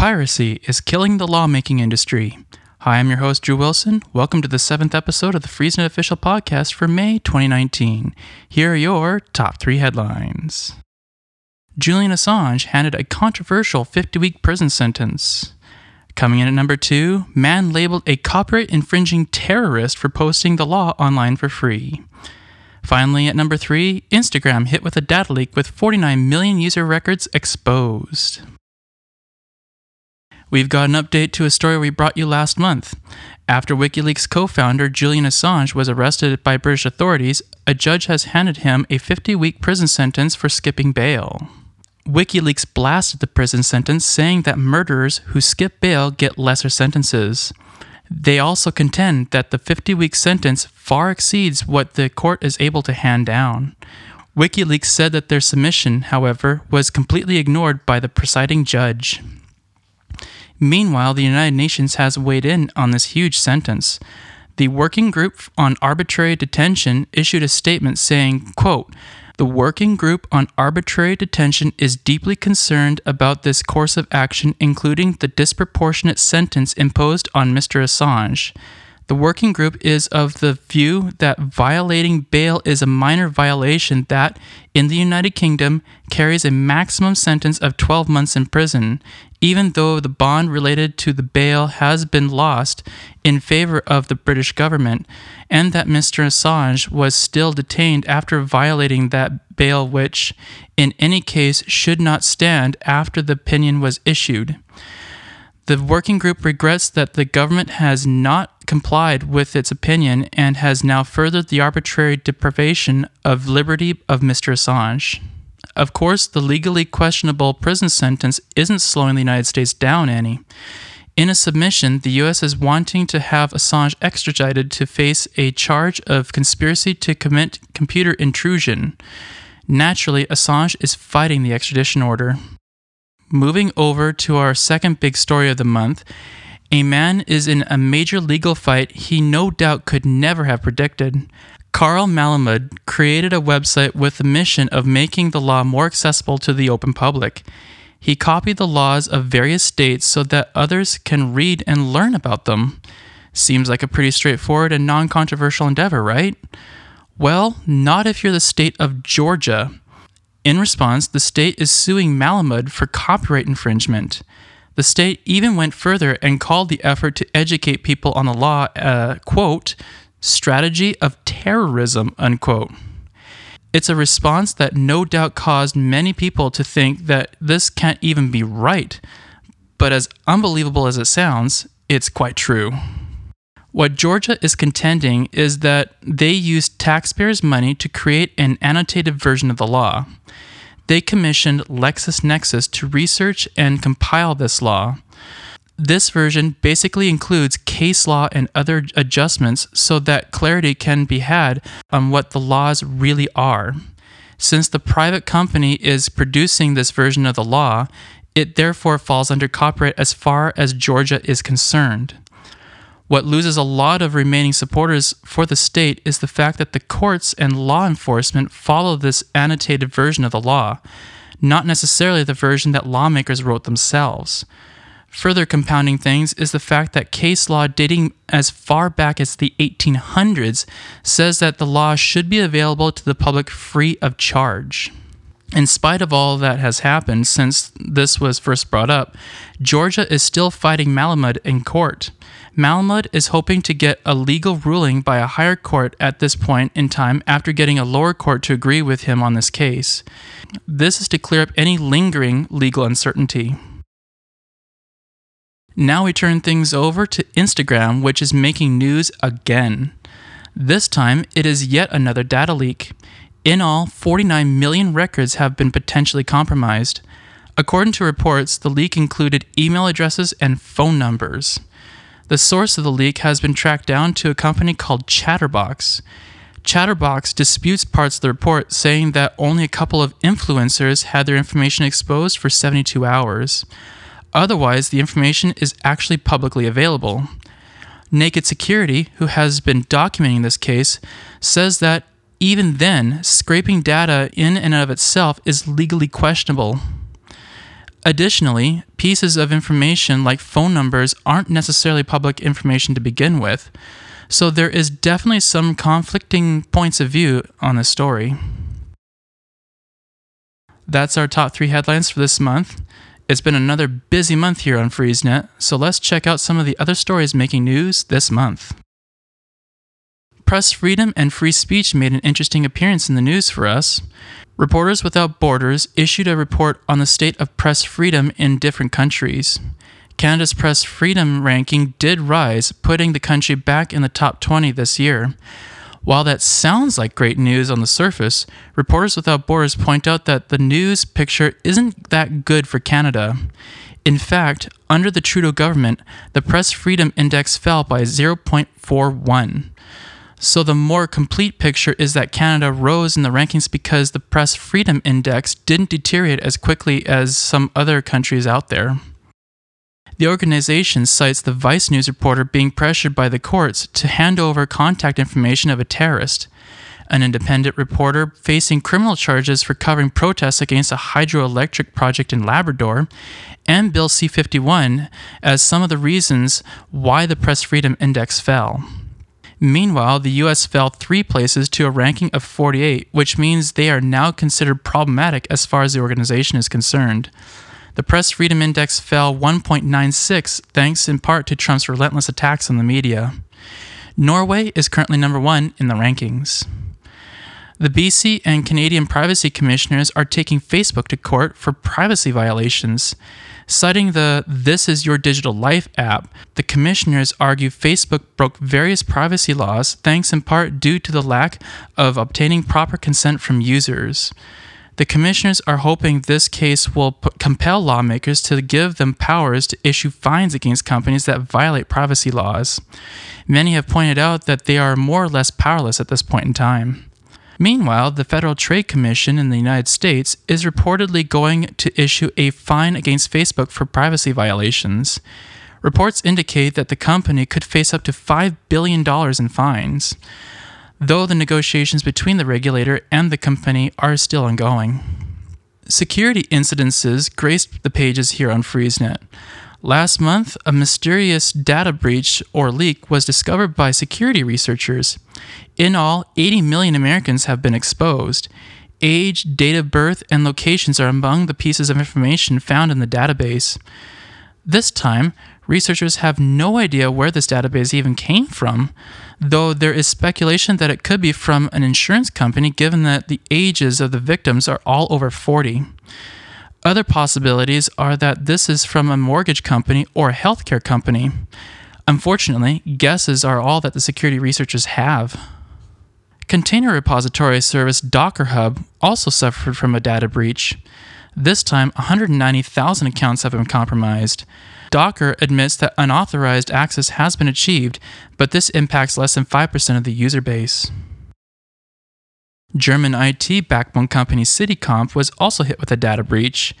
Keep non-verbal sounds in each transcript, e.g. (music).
Piracy is killing the lawmaking industry. Hi, I'm your host, Drew Wilson. Welcome to the seventh episode of the Freezenet Official Podcast for May 2019. Here are your top three headlines Julian Assange handed a controversial 50 week prison sentence. Coming in at number two, man labeled a copyright infringing terrorist for posting the law online for free. Finally, at number three, Instagram hit with a data leak with 49 million user records exposed. We've got an update to a story we brought you last month. After WikiLeaks co founder Julian Assange was arrested by British authorities, a judge has handed him a 50 week prison sentence for skipping bail. WikiLeaks blasted the prison sentence, saying that murderers who skip bail get lesser sentences. They also contend that the 50 week sentence far exceeds what the court is able to hand down. WikiLeaks said that their submission, however, was completely ignored by the presiding judge. Meanwhile, the United Nations has weighed in on this huge sentence. The Working Group on Arbitrary Detention issued a statement saying, quote, the Working Group on Arbitrary Detention is deeply concerned about this course of action, including the disproportionate sentence imposed on Mr. Assange. The working group is of the view that violating bail is a minor violation that, in the United Kingdom, carries a maximum sentence of 12 months in prison, even though the bond related to the bail has been lost in favor of the British government, and that Mr. Assange was still detained after violating that bail, which, in any case, should not stand after the opinion was issued. The working group regrets that the government has not complied with its opinion and has now furthered the arbitrary deprivation of liberty of Mr. Assange. Of course, the legally questionable prison sentence isn't slowing the United States down any. In a submission, the U.S. is wanting to have Assange extradited to face a charge of conspiracy to commit computer intrusion. Naturally, Assange is fighting the extradition order. Moving over to our second big story of the month, a man is in a major legal fight he no doubt could never have predicted. Carl Malamud created a website with the mission of making the law more accessible to the open public. He copied the laws of various states so that others can read and learn about them. Seems like a pretty straightforward and non controversial endeavor, right? Well, not if you're the state of Georgia. In response, the state is suing Malamud for copyright infringement. The state even went further and called the effort to educate people on the law a quote, strategy of terrorism, unquote. It's a response that no doubt caused many people to think that this can't even be right. But as unbelievable as it sounds, it's quite true. What Georgia is contending is that they used taxpayers' money to create an annotated version of the law. They commissioned LexisNexis to research and compile this law. This version basically includes case law and other adjustments so that clarity can be had on what the laws really are. Since the private company is producing this version of the law, it therefore falls under copyright as far as Georgia is concerned. What loses a lot of remaining supporters for the state is the fact that the courts and law enforcement follow this annotated version of the law, not necessarily the version that lawmakers wrote themselves. Further compounding things is the fact that case law dating as far back as the 1800s says that the law should be available to the public free of charge. In spite of all that has happened since this was first brought up, Georgia is still fighting Malamud in court. Malamud is hoping to get a legal ruling by a higher court at this point in time after getting a lower court to agree with him on this case. This is to clear up any lingering legal uncertainty. Now we turn things over to Instagram, which is making news again. This time, it is yet another data leak. In all, 49 million records have been potentially compromised. According to reports, the leak included email addresses and phone numbers. The source of the leak has been tracked down to a company called Chtrbox. Chtrbox disputes parts of the report, saying that only a couple of influencers had their information exposed for 72 hours. Otherwise, the information is actually publicly available. Naked Security, who has been documenting this case, says that even then, scraping data in and of itself is legally questionable. Additionally, pieces of information like phone numbers aren't necessarily public information to begin with, so there is definitely some conflicting points of view on this story. That's our top three headlines for this month. It's been another busy month here on FreezeNet, so let's check out some of the other stories making news this month. Press freedom and free speech made an interesting appearance in the news for us. Reporters Without Borders issued a report on the state of press freedom in different countries. Canada's press freedom ranking did rise, putting the country back in the top 20 this year. While that sounds like great news on the surface, Reporters Without Borders point out that the news picture isn't that good for Canada. In fact, under the Trudeau government, the Press Freedom Index fell by 0.41. So the more complete picture is that Canada rose in the rankings because the Press Freedom Index didn't deteriorate as quickly as some other countries out there. The organization cites the Vice News reporter being pressured by the courts to hand over contact information of a terrorist, an independent reporter facing criminal charges for covering protests against a hydroelectric project in Labrador, and Bill C 51 as some of the reasons why the Press Freedom Index fell. Meanwhile, the US fell three places to a ranking of 48, which means they are now considered problematic as far as the organization is concerned. The Press Freedom Index fell 1.96, thanks in part to Trump's relentless attacks on the media. Norway is currently number one in the rankings. The BC and Canadian privacy commissioners are taking Facebook to court for privacy violations. Citing the This Is Your Digital Life app, the commissioners argue Facebook broke various privacy laws thanks in part due to the lack of obtaining proper consent from users. The commissioners are hoping this case will p- compel lawmakers to give them powers to issue fines against companies that violate privacy laws. Many have pointed out that they are more or less powerless at this point in time. Meanwhile, the Federal Trade Commission in the United States is reportedly going to issue a fine against Facebook for privacy violations. Reports indicate that the company could face up to $5 billion in fines, though the negotiations between the regulator and the company are still ongoing. Security incidences graced the pages here on FreezeNet. Last month, a mysterious data breach or leak was discovered by security researchers. In all, 80 million Americans have been exposed. Age, date of birth, and locations are among the pieces of information found in the database. This time, researchers have no idea where this database even came from, though there is speculation that it could be from an insurance company given that the ages of the victims are all over 40. Other possibilities are that this is from a mortgage company or a healthcare company. Unfortunately, guesses are all that the security researchers have. Container repository service Docker Hub also suffered from a data breach. This time, 190,000 accounts have been compromised. Docker admits that unauthorized access has been achieved, but this impacts less than 5% of the user base. German IT backbone company Citycomp was also hit with a data breach.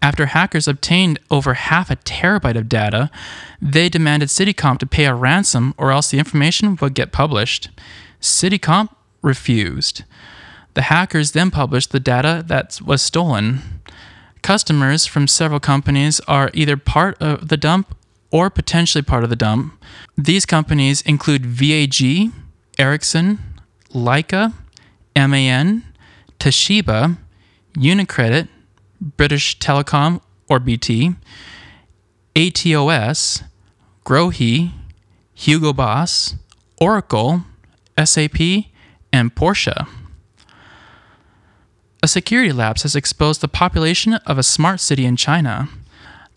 After hackers obtained over half a terabyte of data, they demanded Citycomp to pay a ransom or else the information would get published. Citycomp refused. The hackers then published the data that was stolen. Customers from several companies are either part of the dump or potentially part of the dump. These companies include VAG, Ericsson, Leica, MAN, Toshiba, Unicredit, British Telecom or BT, ATOS, Grohe, Hugo Boss, Oracle, SAP, and Porsche. A security lapse has exposed the population of a smart city in China.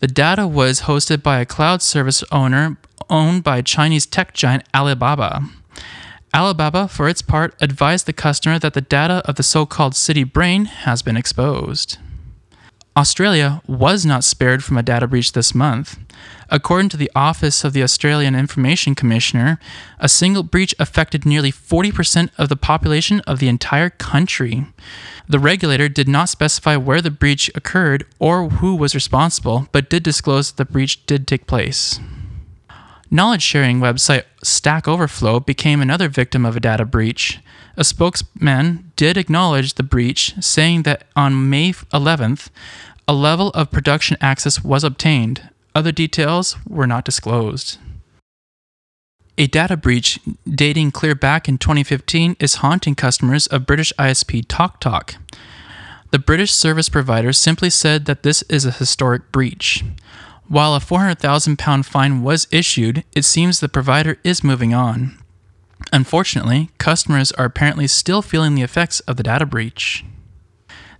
The data was hosted by a cloud service owner owned by Chinese tech giant Alibaba. Alibaba, for its part, advised the customer that the data of the so called city brain has been exposed. Australia was not spared from a data breach this month. According to the Office of the Australian Information Commissioner, a single breach affected nearly 40% of the population of the entire country. The regulator did not specify where the breach occurred or who was responsible, but did disclose that the breach did take place. Knowledge sharing website Stack Overflow became another victim of a data breach. A spokesman did acknowledge the breach, saying that on May 11th, a level of production access was obtained. Other details were not disclosed. A data breach dating clear back in 2015 is haunting customers of British ISP TalkTalk. The British service provider simply said that this is a historic breach. While a £400,000 fine was issued, it seems the provider is moving on. Unfortunately, customers are apparently still feeling the effects of the data breach.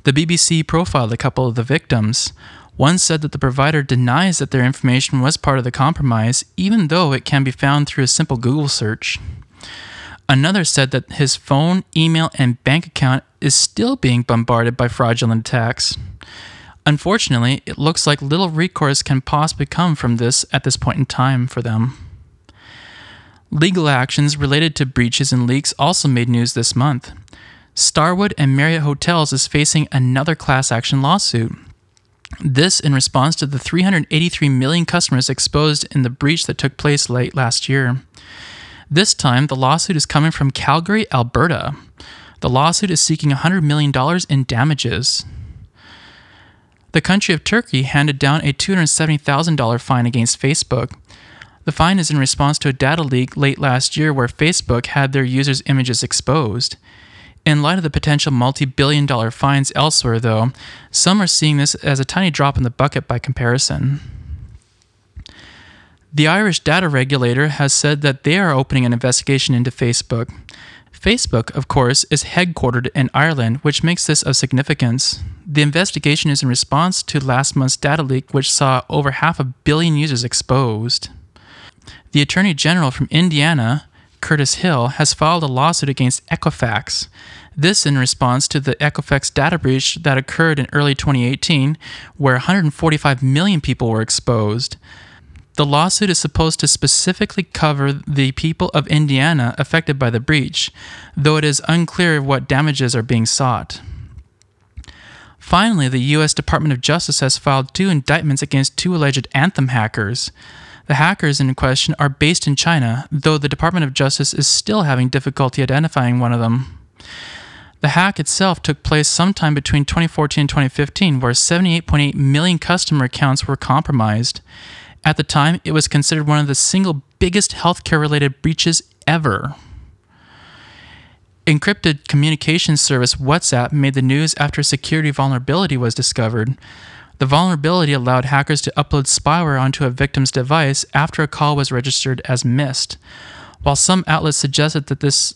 The BBC profiled a couple of the victims. One said that the provider denies that their information was part of the compromise, even though it can be found through a simple Google search. Another said that his phone, email, and bank account is still being bombarded by fraudulent attacks. Unfortunately, it looks like little recourse can possibly come from this at this point in time for them. Legal actions related to breaches and leaks also made news this month. Starwood and Marriott Hotels is facing another class action lawsuit. This in response to the 383 million customers exposed in the breach that took place late last year. This time, the lawsuit is coming from Calgary, Alberta. The lawsuit is seeking $100 million in damages. The country of Turkey handed down a $270,000 fine against Facebook. The fine is in response to a data leak late last year where Facebook had their users' images exposed. In light of the potential multi billion dollar fines elsewhere, though, some are seeing this as a tiny drop in the bucket by comparison. The Irish data regulator has said that they are opening an investigation into Facebook. Facebook, of course, is headquartered in Ireland, which makes this of significance. The investigation is in response to last month's data leak, which saw over half a billion users exposed. The Attorney General from Indiana, Curtis Hill, has filed a lawsuit against Equifax. This in response to the Equifax data breach that occurred in early 2018, where 145 million people were exposed. The lawsuit is supposed to specifically cover the people of Indiana affected by the breach, though it is unclear what damages are being sought. Finally, the U.S. Department of Justice has filed two indictments against two alleged Anthem hackers. The hackers in question are based in China, though the Department of Justice is still having difficulty identifying one of them. The hack itself took place sometime between 2014 and 2015, where 78.8 million customer accounts were compromised. At the time, it was considered one of the single biggest healthcare related breaches ever. Encrypted communication service WhatsApp made the news after a security vulnerability was discovered. The vulnerability allowed hackers to upload spyware onto a victim's device after a call was registered as missed. While some outlets suggested that this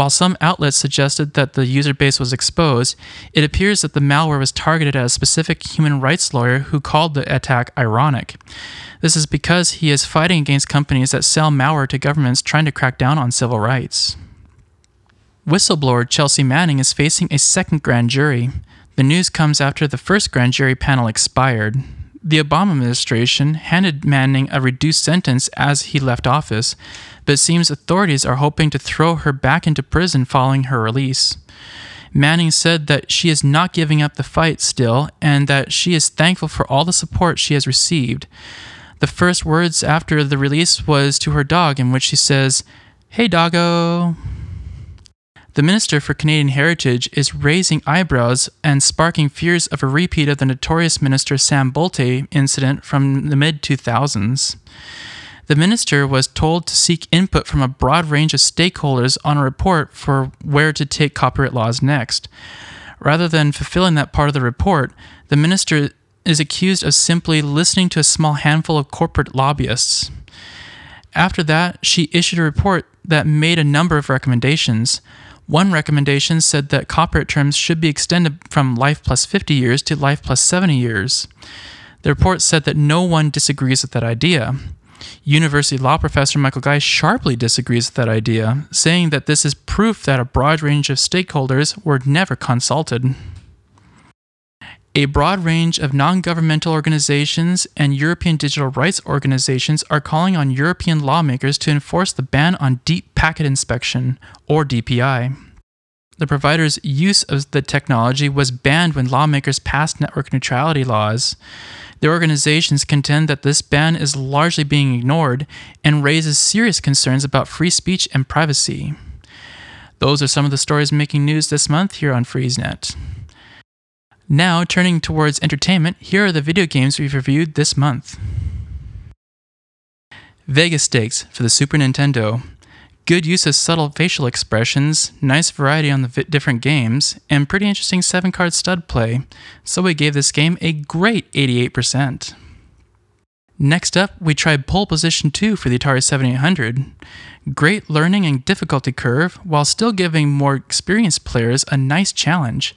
while some outlets suggested that the user base was exposed, it appears that the malware was targeted at a specific human rights lawyer who called the attack ironic. This is because he is fighting against companies that sell malware to governments trying to crack down on civil rights. Whistleblower Chelsea Manning is facing a second grand jury. The news comes after the first grand jury panel expired. The Obama administration handed Manning a reduced sentence as he left office, but it seems authorities are hoping to throw her back into prison following her release. Manning said that she is not giving up the fight still and that she is thankful for all the support she has received. The first words after the release was to her dog, in which she says, Hey, doggo. The Minister for Canadian Heritage is raising eyebrows and sparking fears of a repeat of the notorious Minister Sam Bulte incident from the mid 2000s. The minister was told to seek input from a broad range of stakeholders on a report for where to take copyright laws next. Rather than fulfilling that part of the report, the minister is accused of simply listening to a small handful of corporate lobbyists. After that, she issued a report that made a number of recommendations. One recommendation said that copyright terms should be extended from life plus 50 years to life plus 70 years. The report said that no one disagrees with that idea. University law professor Michael Geist sharply disagrees with that idea, saying that this is proof that a broad range of stakeholders were never consulted. A broad range of non governmental organizations and European digital rights organizations are calling on European lawmakers to enforce the ban on Deep Packet Inspection, or DPI. The provider's use of the technology was banned when lawmakers passed network neutrality laws. The organizations contend that this ban is largely being ignored and raises serious concerns about free speech and privacy. Those are some of the stories making news this month here on FreezeNet. Now, turning towards entertainment, here are the video games we've reviewed this month. Vegas Stakes for the Super Nintendo. Good use of subtle facial expressions, nice variety on the vi- different games, and pretty interesting 7 card stud play, so we gave this game a great 88%. Next up, we tried Pole Position 2 for the Atari 7800. Great learning and difficulty curve, while still giving more experienced players a nice challenge.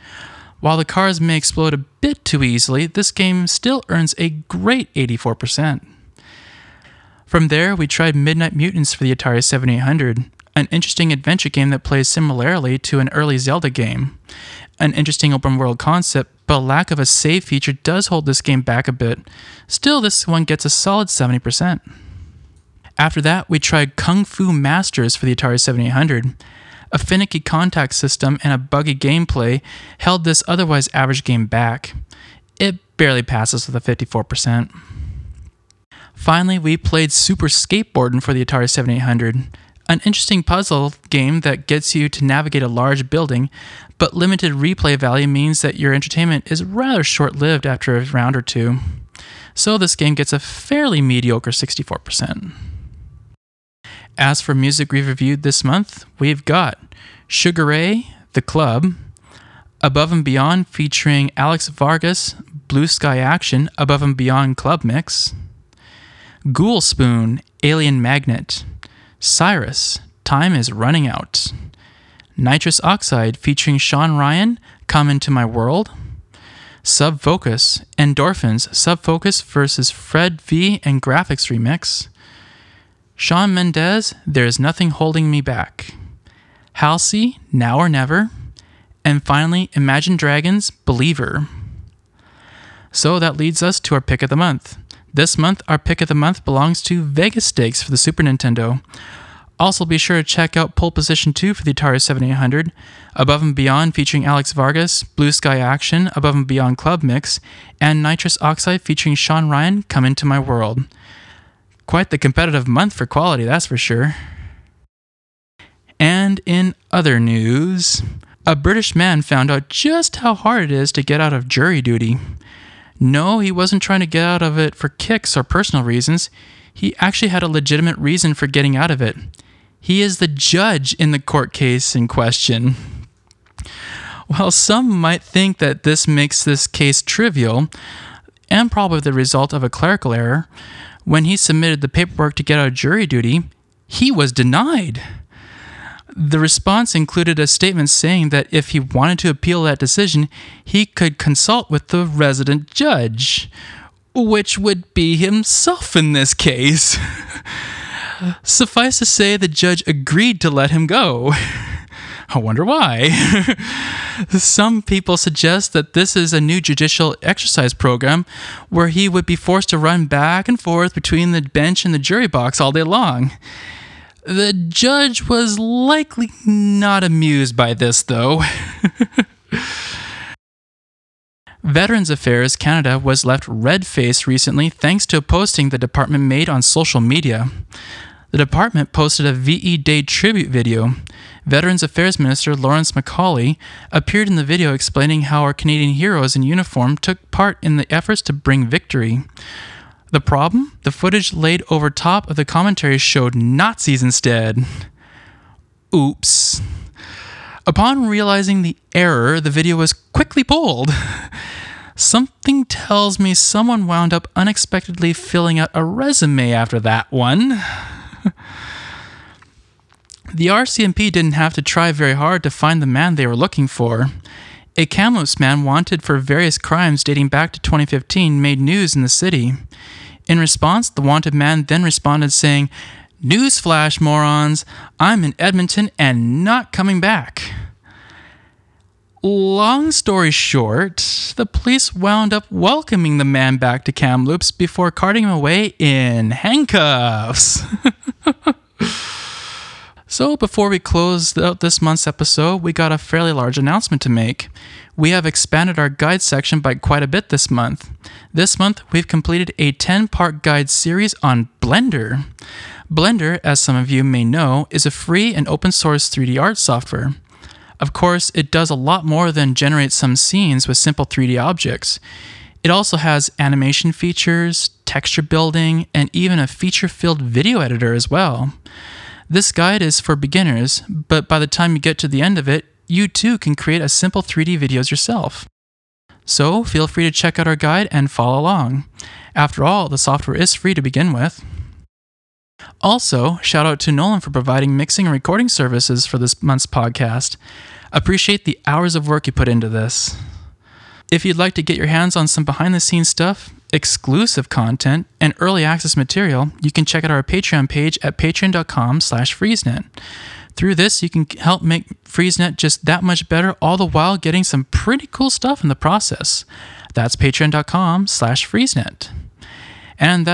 While the cars may explode a bit too easily, this game still earns a great 84%. From there, we tried Midnight Mutants for the Atari 7800, an interesting adventure game that plays similarly to an early Zelda game. An interesting open world concept, but lack of a save feature does hold this game back a bit. Still, this one gets a solid 70%. After that, we tried Kung Fu Masters for the Atari 7800. A finicky contact system and a buggy gameplay held this otherwise average game back. It barely passes with a 54%. Finally, we played Super Skateboarding for the Atari 7800, an interesting puzzle game that gets you to navigate a large building, but limited replay value means that your entertainment is rather short lived after a round or two. So this game gets a fairly mediocre 64%. As for music we've reviewed this month, we've got Sugar Ray, The Club, Above and Beyond featuring Alex Vargas, Blue Sky Action, Above and Beyond Club Mix, Ghoul Spoon, Alien Magnet, Cyrus, Time is Running Out, Nitrous Oxide featuring Sean Ryan, Come Into My World, Sub Focus, Endorphins, Sub Focus versus Fred V and Grafix Remix, Shawn Mendes, There Is Nothing Holding Me Back, Halsey, Now or Never, and finally, Imagine Dragons, Believer. So that leads us to our pick of the month. This month, our pick of the month belongs to Vegas Stakes for the Super Nintendo. Also, be sure to check out Pole Position 2 for the Atari 7800, Above and Beyond featuring Alex Vargas, Blue Sky Action, Above and Beyond Club Mix, and Nitrous Oxide featuring Sean Ryan, Come Into My World. Quite the competitive month for quality, that's for sure. And in other news, a British man found out just how hard it is to get out of jury duty. No, he wasn't trying to get out of it for kicks or personal reasons. He actually had a legitimate reason for getting out of it. He is the judge in the court case in question. While some might think that this makes this case trivial, and probably the result of a clerical error, when he submitted the paperwork to get out of jury duty, he was denied. The response included a statement saying that if he wanted to appeal that decision, he could consult with the resident judge, which would be himself in this case. (laughs) Suffice to say, the judge agreed to let him go. (laughs) I wonder why. (laughs) Some people suggest that this is a new judicial exercise program where he would be forced to run back and forth between the bench and the jury box all day long. The judge was likely not amused by this, though. (laughs) Veterans Affairs Canada was left red faced recently thanks to a posting the department made on social media. The department posted a VE Day tribute video. Veterans Affairs Minister Lawrence Macaulay appeared in the video explaining how our Canadian heroes in uniform took part in the efforts to bring victory. The problem? The footage laid over top of the commentary showed Nazis instead. Oops. Upon realizing the error, the video was quickly pulled. (laughs) Something tells me someone wound up unexpectedly filling out a resume after that one. (laughs) the RCMP didn't have to try very hard to find the man they were looking for. A Kamloops man wanted for various crimes dating back to 2015 made news in the city. In response, the wanted man then responded saying, Newsflash, morons! I'm in Edmonton and not coming back. Long story short, the police wound up welcoming the man back to Kamloops before carting him away in handcuffs. (laughs) so, before we close out this month's episode, we got a fairly large announcement to make. We have expanded our guide section by quite a bit this month. This month, we've completed a 10 part guide series on Blender. Blender, as some of you may know, is a free and open source 3D art software. Of course, it does a lot more than generate some scenes with simple 3D objects. It also has animation features, texture building, and even a feature filled video editor as well. This guide is for beginners, but by the time you get to the end of it, you too can create a simple 3D videos yourself. So feel free to check out our guide and follow along. After all, the software is free to begin with. Also, shout out to Nolan for providing mixing and recording services for this month's podcast. Appreciate the hours of work you put into this. If you'd like to get your hands on some behind the scenes stuff, exclusive content, and early access material, you can check out our Patreon page at patreon.com slash freezenet. Through this, you can help make FreezeNet just that much better, all the while getting some pretty cool stuff in the process. That's patreon.com slash freezenet. And that